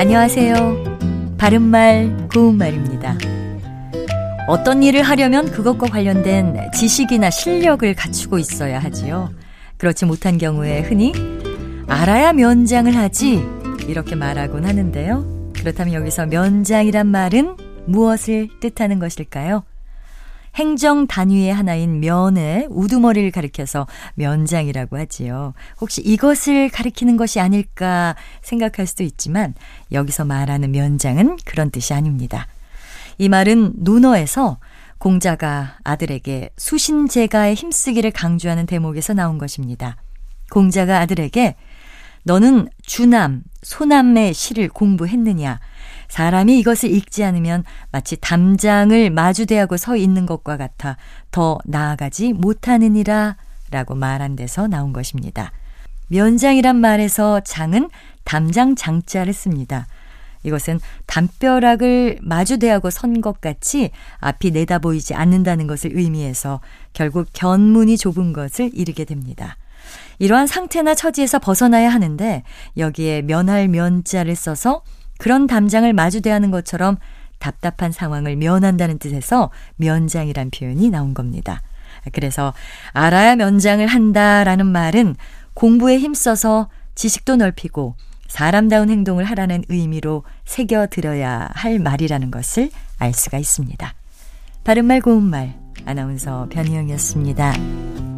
안녕하세요. 바른말, 고운말입니다. 어떤 일을 하려면 그것과 관련된 지식이나 실력을 갖추고 있어야 하지요. 그렇지 못한 경우에 흔히 알아야 면장을 하지 이렇게 말하곤 하는데요. 그렇다면 여기서 면장이란 말은 무엇을 뜻하는 것일까요? 행정 단위의 하나인 면의 우두머리를 가리켜서 면장이라고 하지요. 혹시 이것을 가리키는 것이 아닐까 생각할 수도 있지만 여기서 말하는 면장은 그런 뜻이 아닙니다. 이 말은 논어에서 공자가 아들에게 수신제가에 힘쓰기를 강조하는 대목에서 나온 것입니다. 공자가 아들에게 너는 주남, 소남의 시를 공부했느냐? 사람이 이것을 읽지 않으면 마치 담장을 마주대하고 서 있는 것과 같아 더 나아가지 못하느니라 라고 말한 데서 나온 것입니다. 면장이란 말에서 장은 담장 장자를 씁니다. 이것은 담벼락을 마주대하고 선 것 같이 앞이 내다보이지 않는다는 것을 의미해서 결국 견문이 좁은 것을 이르게 됩니다. 이러한 상태나 처지에서 벗어나야 하는데 여기에 면할 면자를 써서 그런 담장을 마주 대하는 것처럼 답답한 상황을 면한다는 뜻에서 면장이란 표현이 나온 겁니다. 그래서 알아야 면장을 한다라는 말은 공부에 힘써서 지식도 넓히고 사람다운 행동을 하라는 의미로 새겨들어야 할 말이라는 것을 알 수가 있습니다. 바른말 고운말 아나운서 변희영이었습니다.